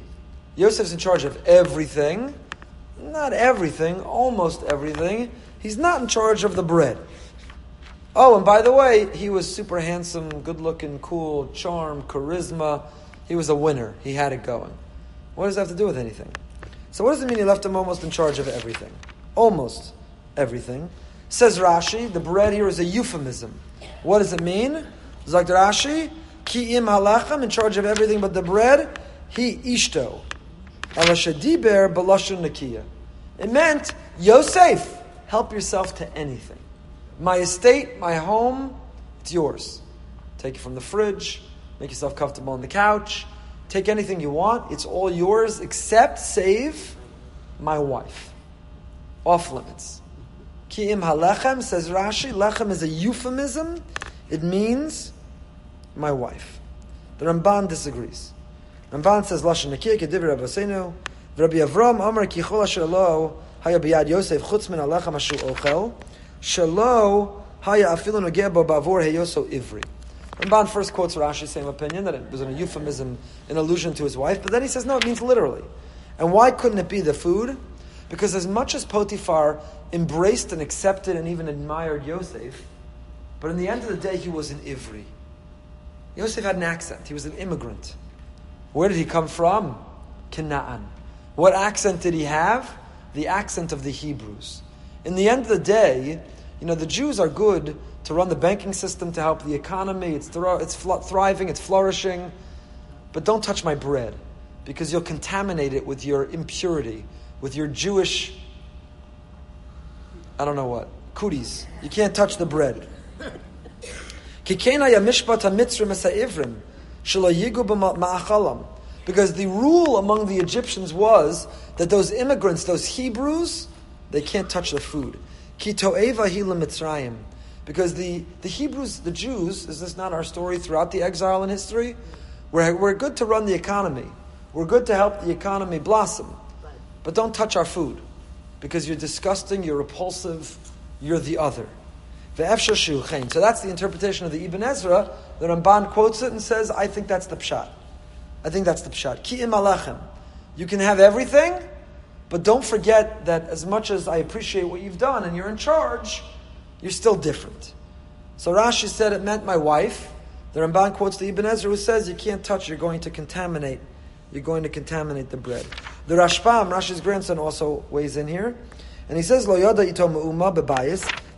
Yosef's in charge of everything. Not everything, almost everything. He's not in charge of the bread. Oh, and by the way, he was super handsome, good looking, cool, charm, charisma. He was a winner. He had it going. What does that have to do with anything? So, what does it mean he left him almost in charge of everything? Almost everything. Says Rashi, the bread here is a euphemism. What does it mean? Zakt Rashi, ki im halachem, in charge of everything but the bread, he ishto. Nakiya. It meant, Yosef, help yourself to anything. My estate, my home, it's yours. Take it from the fridge, make yourself comfortable on the couch, take anything you want, it's all yours except save my wife. Off limits. Ki'im halechem, says Rashi, lechem is a euphemism. It means my wife. The Ramban disagrees. Ramban says, Lashon Nakir, Kedivir Rabbi Seinu, Rabbi Avram, Amar Kichol Asher Lo, Haya Biyad Yosef, Chutz Min Alechem Ashu Ochel, Shelo, Haya Afilu Nogeh Bo Bavor Heyoso Ivri. Ramban first quotes Rashi's same opinion, that it was an euphemism, an allusion to his wife, but then he says, no, it means literally. And why couldn't it be the food? Because as much as Potiphar embraced and accepted and even admired Yosef, but in the end of the day, he was an Ivri. Yosef had an accent. He was an immigrant. Where did he come from? Canaan. What accent did he have? The accent of the Hebrews. In the end of the day, you know, the Jews are good to run the banking system, to help the economy. It's, it's thriving, it's flourishing. But don't touch my bread because you'll contaminate it with your impurity, with your Jewish, I don't know what, cooties. You can't touch the bread. Because the rule among the Egyptians was that those immigrants, those Hebrews, they can't touch the food. Because the, the Hebrews, the Jews, is this not our story throughout the exile in history? We're, we're good to run the economy. We're good to help the economy blossom. But don't touch our food. Because you're disgusting, you're repulsive, you're the other. So that's the interpretation of the Ibn Ezra. The Ramban quotes it and says, I think that's the pshat. I think that's the pshat. Ki'im alechem. You can have everything, but don't forget that as much as I appreciate what you've done and you're in charge, you're still different. So Rashi said it meant my wife. The Ramban quotes the Ibn Ezra who says you can't touch, you're going to contaminate. You're going to contaminate the bread. The Rashbam, Rashi's grandson, also weighs in here. And he says, Lo yoda ito me'uma bebayis,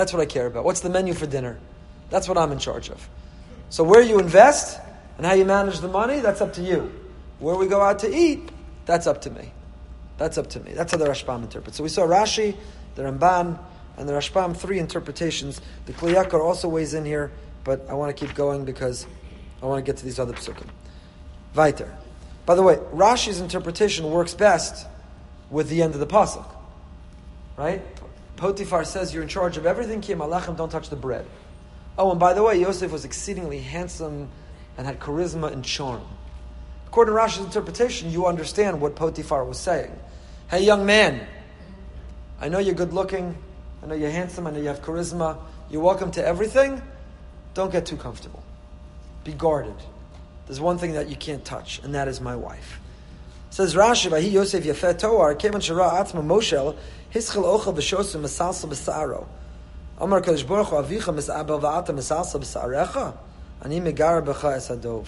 That's what I care about. What's the menu for dinner? That's what I'm in charge of. So where you invest and how you manage the money, that's up to you. Where we go out to eat, that's up to me. That's up to me. That's how the Rashbam interprets. So we saw Rashi, the Ramban, and the Rashbam, three interpretations. The Kli Yakar also weighs in here, but I want to keep going because I want to get to these other psukim. Weiter. By the way, Rashi's interpretation works best with the end of the pasuk. Right? Potiphar says you're in charge of everything. Kim alachem, don't touch the bread. Oh, and by the way, Yosef was exceedingly handsome and had charisma and charm. According to Rashi's interpretation, you understand what Potiphar was saying. Hey, young man, I know you're good looking. I know you're handsome. I know you have charisma. You're welcome to everything. Don't get too comfortable. Be guarded. There's one thing that you can't touch, and that is my wife. Says Rashi, "Vahi Yosef Yafet Toar Moshel Hischel Ochel B'Shosu Mesalsa B'Saro Amar Kadosh Baruch Hu Avicha Misabel Va'ata Mesalsa B'Sarecha Ani Megara B'Cha Esadov.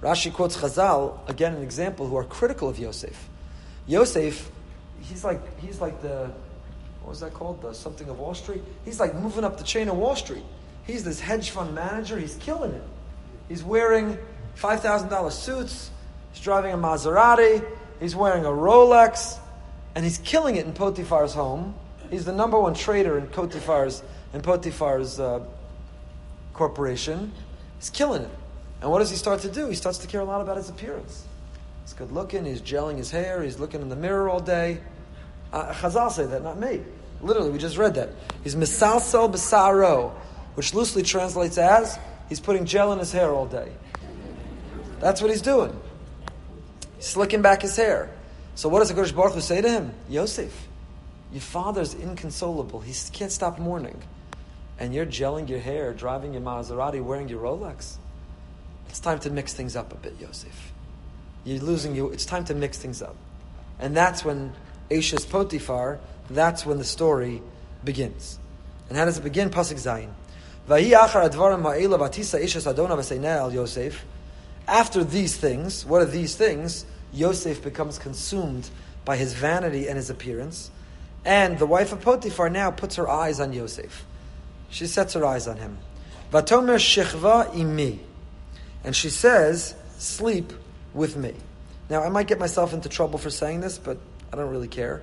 Rashi quotes Chazal again, an example who are critical of Yosef. Yosef, he's like he's like the what was that called? The something of Wall Street. He's like moving up the chain of Wall Street. He's this hedge fund manager. He's killing it. He's wearing $5,000 suits. He's driving a Maserati. He's wearing a Rolex. And he's killing it in Potiphar's home. He's the number one trader in Potiphar's, in Potiphar's uh, corporation. He's killing it. And what does he start to do? He starts to care a lot about his appearance. He's good looking. He's gelling his hair. He's looking in the mirror all day. Uh, Chazal say that, not me. Literally, we just read that. He's misalsel besaro, which loosely translates as he's putting gel in his hair all day. That's what he's doing. He's slicking back his hair. So what does the Kadosh Baruch Hu say to him? Yosef, your father's inconsolable. He can't stop mourning. and you're gelling your hair, driving your Maserati, wearing your Rolex, it's time to mix things up a bit, Yosef. You're losing you. It's time to mix things up. And that's when Ashes Potiphar, that's when the story begins. And how does it begin? Pasuk Zayin. After these things, what are these things? Yosef becomes consumed by his vanity and his appearance. And the wife of Potiphar now puts her eyes on Yosef. She sets her eyes on him. Vatomer shechva imi. And she says, sleep with me. Now, I might get myself into trouble for saying this, but I don't really care.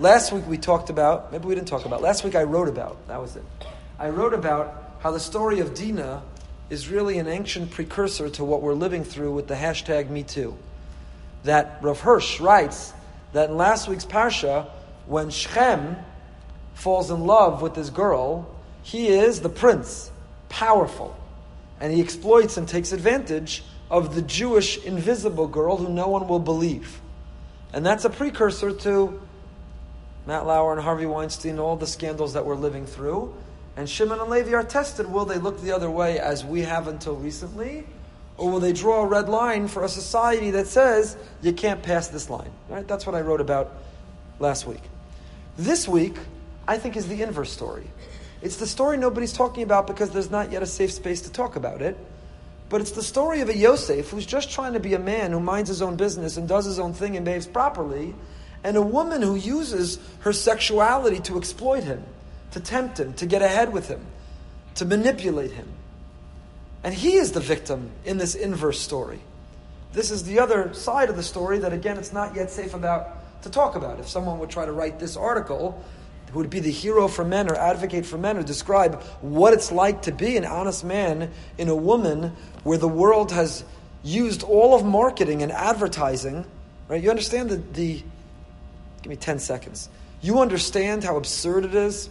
Last week we talked about, maybe we didn't talk about, last week I wrote about, that was it. I wrote about how the story of Dinah is really an ancient precursor to what we're living through with the hashtag MeToo. That Rav Hirsch writes that in last week's Parsha, when Shechem falls in love with this girl, he is the prince, powerful, and he exploits and takes advantage of the Jewish invisible girl who no one will believe. And that's a precursor to Matt Lauer and Harvey Weinstein, all the scandals that we're living through. And Shimon and Levi are tested. Will they look the other way as we have until recently? Or will they draw a red line for a society that says you can't pass this line? Right? That's what I wrote about last week. This week, I think, is the inverse story. It's the story nobody's talking about because there's not yet a safe space to talk about it. But it's the story of a Yosef who's just trying to be a man who minds his own business and does his own thing and behaves properly, and a woman who uses her sexuality to exploit him, to tempt him, to get ahead with him, to manipulate him. And he is the victim in this inverse story. This is the other side of the story that, again, it's not yet safe about to talk about. If someone would try to write this article, who would be the hero for men or advocate for men or describe what it's like to be an honest man in a woman where the world has used all of marketing and advertising, right? You understand the, the give me 10 seconds. You understand how absurd it is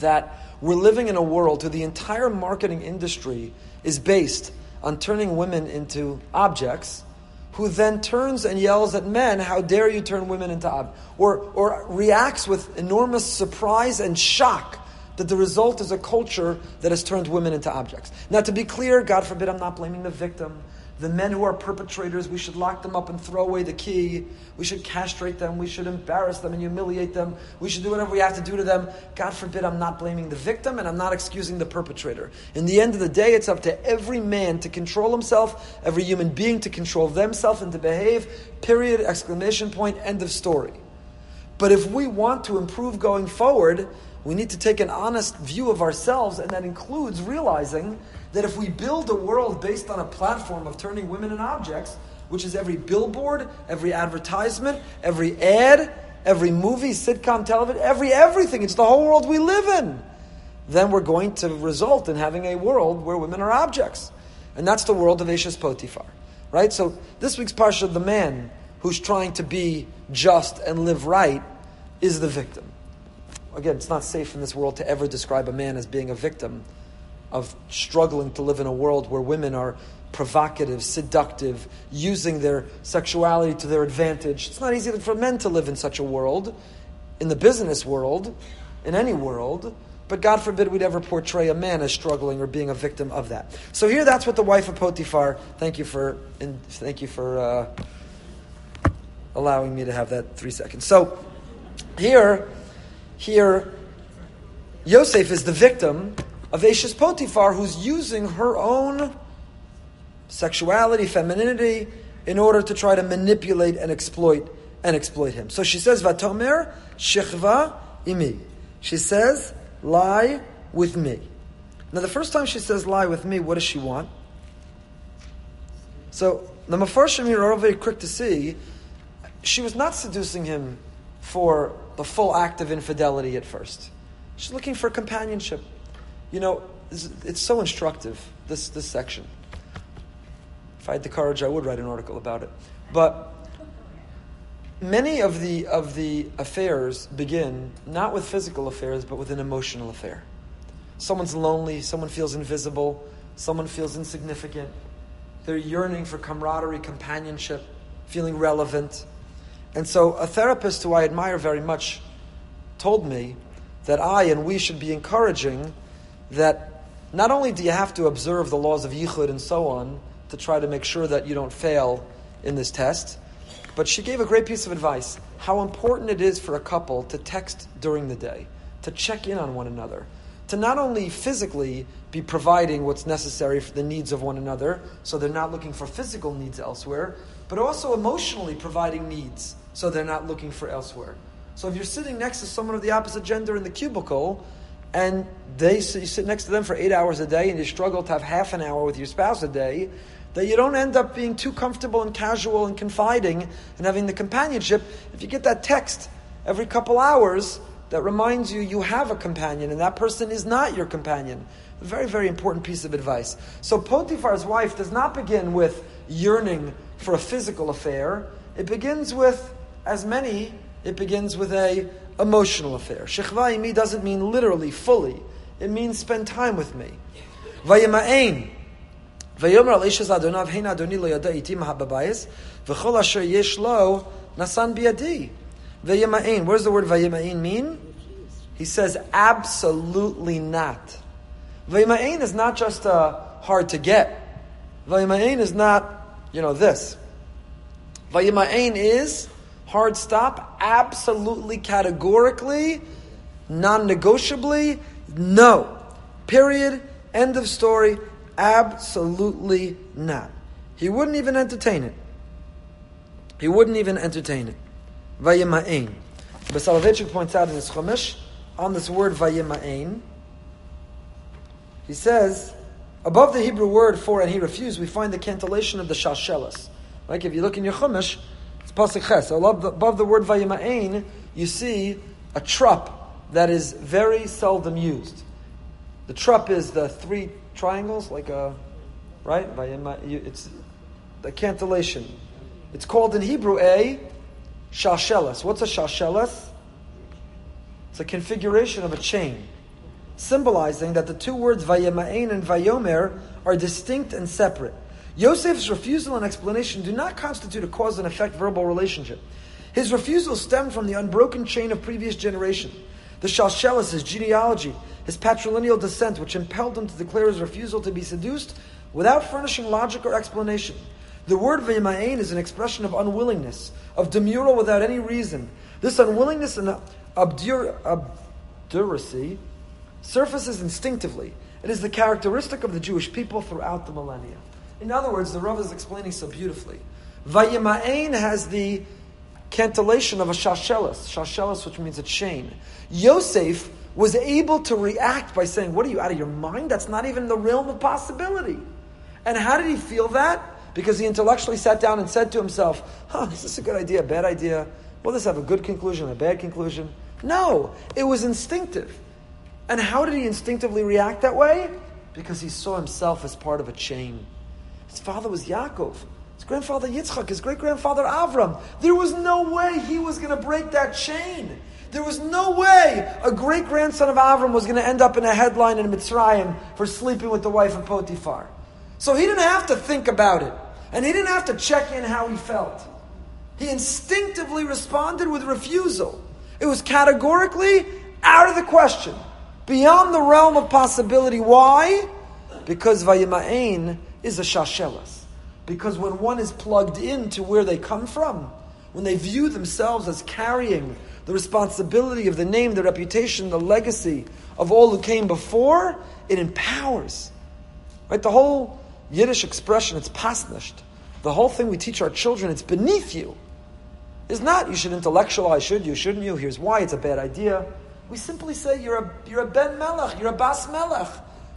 that we're living in a world where the entire marketing industry is based on turning women into objects who then turns and yells at men, How dare you turn women into objects? Or, or reacts with enormous surprise and shock that the result is a culture that has turned women into objects. Now, to be clear, God forbid, I'm not blaming the victim. The men who are perpetrators, we should lock them up and throw away the key. We should castrate them. We should embarrass them and humiliate them. We should do whatever we have to do to them. God forbid, I'm not blaming the victim and I'm not excusing the perpetrator. In the end of the day, it's up to every man to control himself, every human being to control themselves and to behave. Period, exclamation point, end of story. But if we want to improve going forward, we need to take an honest view of ourselves, and that includes realizing that if we build a world based on a platform of turning women into objects, which is every billboard, every advertisement, every ad, every movie, sitcom, television, every everything, it's the whole world we live in, then we're going to result in having a world where women are objects. And that's the world of Ashes Potiphar. Right? So this week's Parsha, the man who's trying to be just and live right is the victim. Again, it's not safe in this world to ever describe a man as being a victim of struggling to live in a world where women are provocative, seductive, using their sexuality to their advantage. It's not easy for men to live in such a world, in the business world, in any world. But God forbid we'd ever portray a man as struggling or being a victim of that. So here, that's what the wife of Potiphar. Thank you for, and thank you for uh, allowing me to have that three seconds. So here, here, Yosef is the victim of Ashes Potiphar who's using her own sexuality, femininity, in order to try to manipulate and exploit and exploit him. So she says, Vatomer shechva imi. She says, lie with me. Now the first time she says lie with me, what does she want? So the Mefarshim here are all very quick to see she was not seducing him for the full act of infidelity at first. She's looking for companionship. You know, it's so instructive, this, this section. If I had the courage, I would write an article about it. But many of the, of the affairs begin not with physical affairs, but with an emotional affair. Someone's lonely, someone feels invisible, someone feels insignificant. They're yearning for camaraderie, companionship, feeling relevant. And so, a therapist who I admire very much told me that I and we should be encouraging that not only do you have to observe the laws of Yichud and so on to try to make sure that you don't fail in this test, but she gave a great piece of advice how important it is for a couple to text during the day, to check in on one another, to not only physically be providing what's necessary for the needs of one another, so they're not looking for physical needs elsewhere, but also emotionally providing needs, so they're not looking for elsewhere. So if you're sitting next to someone of the opposite gender in the cubicle, and they you sit next to them for eight hours a day, and you struggle to have half an hour with your spouse a day, that you don't end up being too comfortable and casual and confiding and having the companionship. If you get that text every couple hours that reminds you you have a companion and that person is not your companion. A very, very important piece of advice. So Potiphar's wife does not begin with yearning for a physical affair. It begins with, as many, it begins with a emotional affair. Shechva imi doesn't mean literally, fully. It means spend time with me. Vayima'ain. Vayomer al ishaz adonav hein adoni lo yada iti mahababayis. V'chol asher yesh lo nasan biyadi. Vayima'ain. What does the word vayima'ain mean? He says absolutely not. Vayima'ain is not just uh, hard to get. Vayima'ain is not, you know, this. Vayima'ain is hard stop, absolutely, categorically, non negotiably, no. Period. End of story. Absolutely not. He wouldn't even entertain it. He wouldn't even entertain it. Vayima'ain. Soloveitchik points out in his Chumash on this word Vayima'ain. He says, above the Hebrew word for and he refused, we find the cantillation of the Shalshelas. Like if you look in your Chumash, it's Pasuk Ches. So above the, above the word Vayima'ain, you see a trup that is very seldom used. The trup is the three triangles, like a, right? It's the cantillation. It's called in Hebrew a shalshelas. What's a shalshelas? It's a configuration of a chain symbolizing that the two words Vayema'ain and Vayomer are distinct and separate. Yosef's refusal and explanation do not constitute a cause and effect verbal relationship. His refusal stemmed from the unbroken chain of previous generation. The Shalshelis, his genealogy, his patrilineal descent, which impelled him to declare his refusal to be seduced without furnishing logic or explanation. The word Vayema'ain is an expression of unwillingness, of demurral without any reason. This unwillingness and obdur- obduracy surfaces instinctively. It is the characteristic of the Jewish people throughout the millennia. In other words, the Rav is explaining so beautifully. Vayima'ain has the cantillation of a shalshelis, shalshelis, which means a chain. Yosef was able to react by saying, What are you out of your mind? That's not even the realm of possibility. And how did he feel that? Because he intellectually sat down and said to himself, Huh, is this a good idea, a bad idea? Will this have a good conclusion, a bad conclusion? No, it was instinctive. And how did he instinctively react that way? Because he saw himself as part of a chain. His father was Yaakov. His grandfather Yitzchak, his great grandfather Avram. There was no way he was going to break that chain. There was no way a great grandson of Avram was going to end up in a headline in Mitzrayim for sleeping with the wife of Potiphar. So he didn't have to think about it. And he didn't have to check in how he felt. He instinctively responded with refusal. It was categorically out of the question beyond the realm of possibility. Why? Because Vayima'ain is a shalshelas. Because when one is plugged into where they come from, when they view themselves as carrying the responsibility of the name, the reputation, the legacy of all who came before, it empowers. Right? The whole Yiddish expression, it's pasnished. The whole thing we teach our children, it's beneath you. Is not you should intellectualize, should you, shouldn't you? Here's why it's a bad idea. We simply say you're a, you're a Ben Melech, you're a Bas Melech,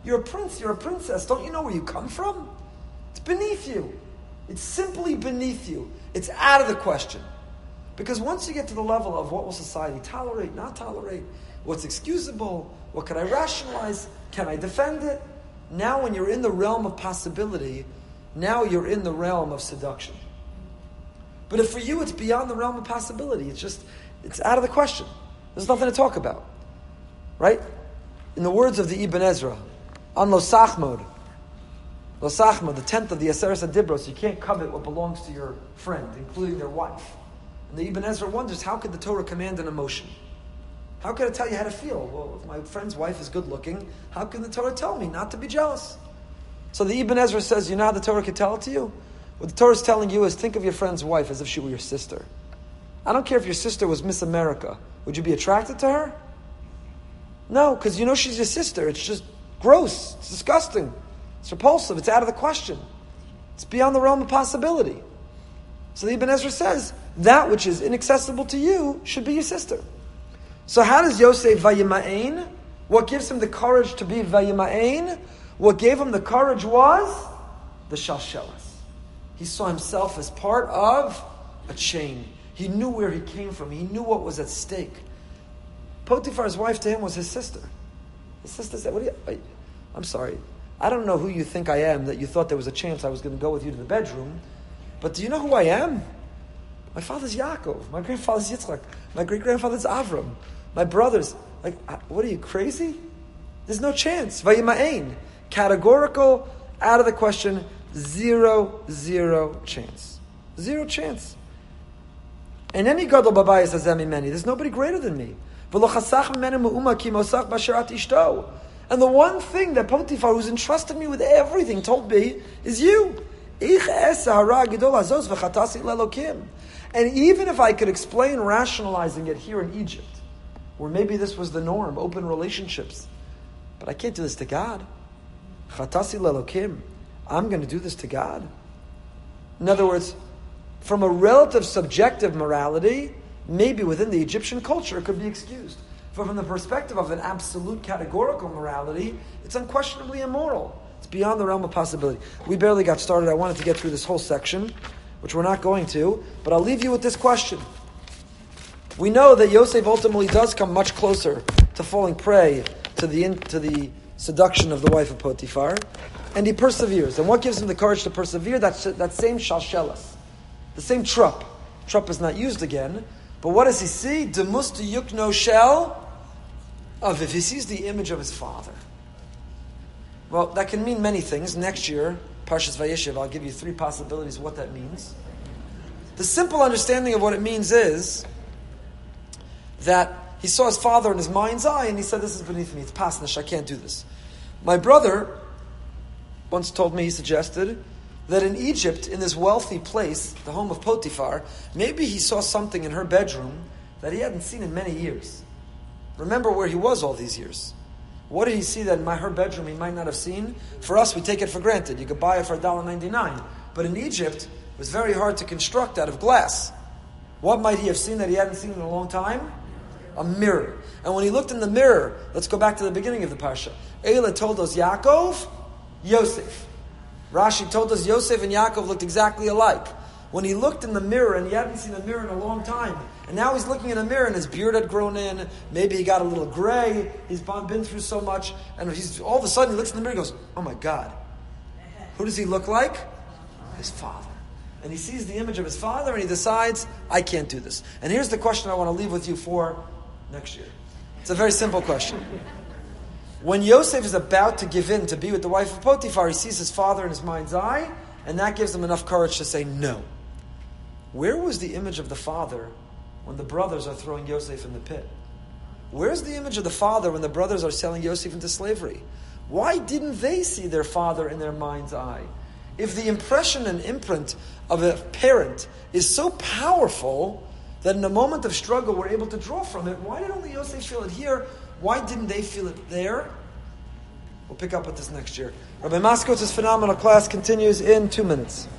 you're a prince, you're a princess. Don't you know where you come from? It's beneath you. It's simply beneath you. It's out of the question. Because once you get to the level of what will society tolerate, not tolerate, what's excusable, what can I rationalize, can I defend it? Now, when you're in the realm of possibility, now you're in the realm of seduction. But if for you it's beyond the realm of possibility, it's just, it's out of the question. There's nothing to talk about. Right? In the words of the Ibn Ezra, on Losachmod, Losachmod, the tenth of the Aseres HaDibros, you can't covet what belongs to your friend, including their wife. And the Ibn Ezra wonders, how could the Torah command an emotion? How can it tell you how to feel? Well, if my friend's wife is good looking, how can the Torah tell me not to be jealous? So the Ibn Ezra says, you know how the Torah could tell it to you? What the Torah is telling you is think of your friend's wife as if she were your sister. I don't care if your sister was Miss America. Would you be attracted to her? No, because you know she's your sister. It's just gross. It's disgusting. It's repulsive. It's out of the question. It's beyond the realm of possibility. So the Ibn Ezra says, that which is inaccessible to you should be your sister. So how does Yosef vayima'ain? What gives him the courage to be vayima'ain? What gave him the courage was the shalshelas. He saw himself as part of a chain. He knew where he came from. He knew what was at stake. Potiphar's wife to him was his sister. His sister said, "What are you? I'm sorry. I don't know who you think I am that you thought there was a chance I was going to go with you to the bedroom, but do you know who I am? My father's Yaakov. My grandfather's Yitzchak. My great grandfather's Avram. My brothers. Like, what are you crazy? There's no chance. Vayima'ain. Categorical, out of the question, zero, zero chance. Zero chance. And any gadol babayis hazemi many. There's nobody greater than me. And the one thing that Potiphar, who's entrusted me with everything, told me is you. And even if I could explain rationalizing it here in Egypt, where maybe this was the norm, open relationships, but I can't do this to God. I'm going to do this to God. In other words, from a relative subjective morality, maybe within the Egyptian culture it could be excused. But from the perspective of an absolute categorical morality, it's unquestionably immoral. It's beyond the realm of possibility. We barely got started. I wanted to get through this whole section, which we're not going to, but I'll leave you with this question. We know that Yosef ultimately does come much closer to falling prey to the, to the seduction of the wife of Potiphar, and he perseveres. And what gives him the courage to persevere? That, that same shalshelas, the same trup. Trup is not used again, but what does he see? Demusta yukno shell of if he sees the image of his father. Well, that can mean many things. Next year, Parshas Vayeshev, I'll give you three possibilities what that means. The simple understanding of what it means is that he saw his father in his mind's eye and he said, This is beneath me, it's pasnish, I can't do this. My brother once told me, he suggested, that in Egypt, in this wealthy place, the home of Potiphar, maybe he saw something in her bedroom that he hadn't seen in many years. Remember where he was all these years. What did he see that in my, her bedroom he might not have seen? For us, we take it for granted. You could buy it for $1.99. But in Egypt, it was very hard to construct out of glass. What might he have seen that he hadn't seen in a long time? A mirror. And when he looked in the mirror, let's go back to the beginning of the Parsha. Eila told us Yaakov, Yosef. Rashi told us Yosef and Yaakov looked exactly alike. When he looked in the mirror, and he hadn't seen a mirror in a long time, and now he's looking in a mirror, and his beard had grown in, maybe he got a little gray, he's been through so much, and he's all of a sudden he looks in the mirror and goes, Oh my God. Who does he look like? His father. And he sees the image of his father, and he decides, I can't do this. And here's the question I want to leave with you for next year. It's a very simple question. When Yosef is about to give in to be with the wife of Potiphar, he sees his father in his mind's eye, and that gives him enough courage to say no. Where was the image of the father when the brothers are throwing Yosef in the pit? Where's the image of the father when the brothers are selling Yosef into slavery? Why didn't they see their father in their mind's eye? If the impression and imprint of a parent is so powerful that in a moment of struggle we're able to draw from it, why did only Yosef feel it here why didn't they feel it there? We'll pick up with this next year. Rabbi Moskowitz's phenomenal class continues in two minutes.